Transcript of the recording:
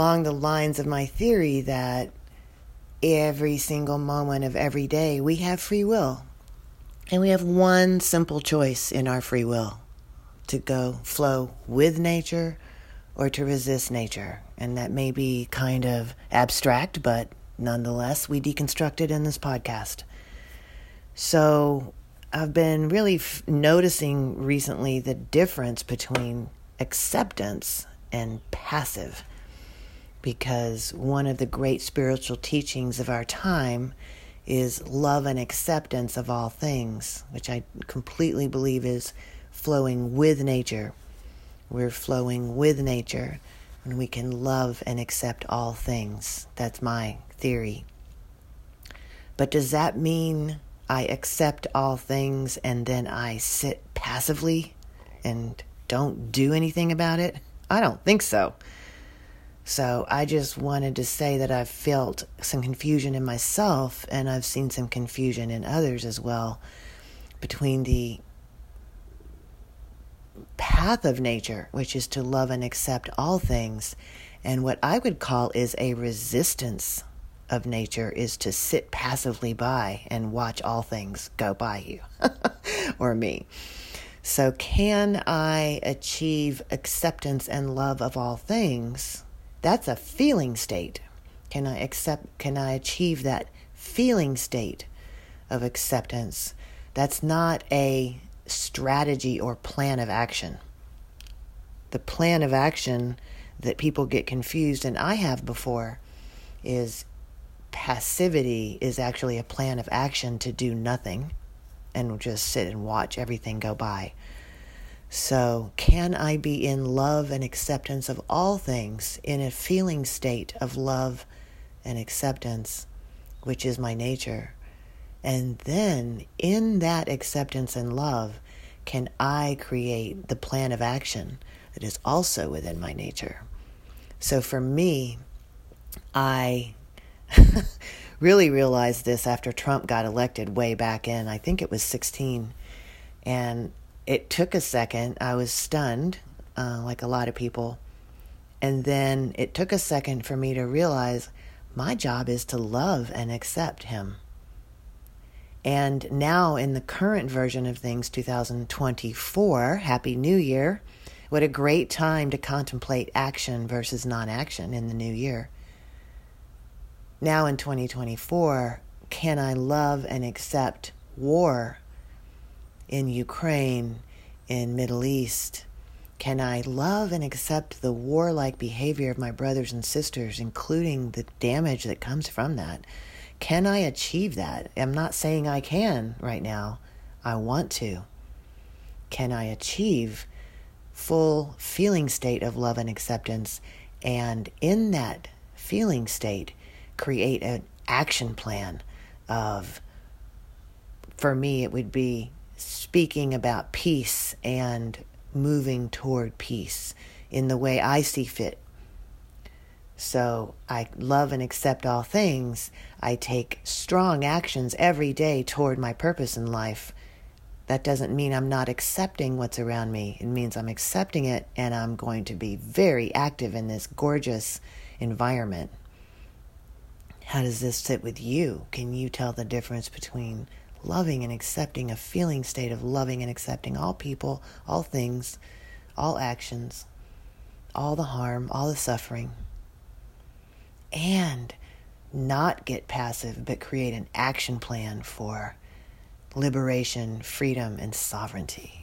along the lines of my theory that every single moment of every day we have free will. And we have one simple choice in our free will to go flow with nature or to resist nature. And that may be kind of abstract, but nonetheless, we deconstruct it in this podcast. So I've been really f- noticing recently the difference between acceptance and passive. Because one of the great spiritual teachings of our time is love and acceptance of all things, which I completely believe is flowing with nature. We're flowing with nature and we can love and accept all things. That's my theory. But does that mean I accept all things and then I sit passively and don't do anything about it? I don't think so. So I just wanted to say that I've felt some confusion in myself and I've seen some confusion in others as well between the path of nature, which is to love and accept all things, and what I would call is a resistance of nature is to sit passively by and watch all things go by you or me. So, can I achieve acceptance and love of all things? That's a feeling state. Can I accept can I achieve that feeling state of acceptance? That's not a strategy or plan of action. The plan of action that people get confused and I have before is passivity is actually a plan of action to do nothing and just sit and watch everything go by. So, can I be in love and acceptance of all things in a feeling state of love and acceptance, which is my nature? And then, in that acceptance and love, can I create the plan of action that is also within my nature? So, for me, I really realized this after Trump got elected way back in, I think it was 16. And it took a second. I was stunned, uh, like a lot of people. And then it took a second for me to realize my job is to love and accept him. And now, in the current version of things, 2024, Happy New Year. What a great time to contemplate action versus non action in the new year now in 2024, can I love and accept war in Ukraine, in Middle East? Can I love and accept the warlike behavior of my brothers and sisters, including the damage that comes from that? Can I achieve that? I'm not saying I can right now. I want to. Can I achieve full feeling state of love and acceptance? And in that feeling state, create an action plan of, for me, it would be speaking about peace and moving toward peace in the way I see fit. So I love and accept all things. I take strong actions every day toward my purpose in life. That doesn't mean I'm not accepting what's around me. It means I'm accepting it and I'm going to be very active in this gorgeous environment. How does this sit with you? Can you tell the difference between loving and accepting a feeling state of loving and accepting all people, all things, all actions, all the harm, all the suffering, and not get passive but create an action plan for liberation, freedom, and sovereignty?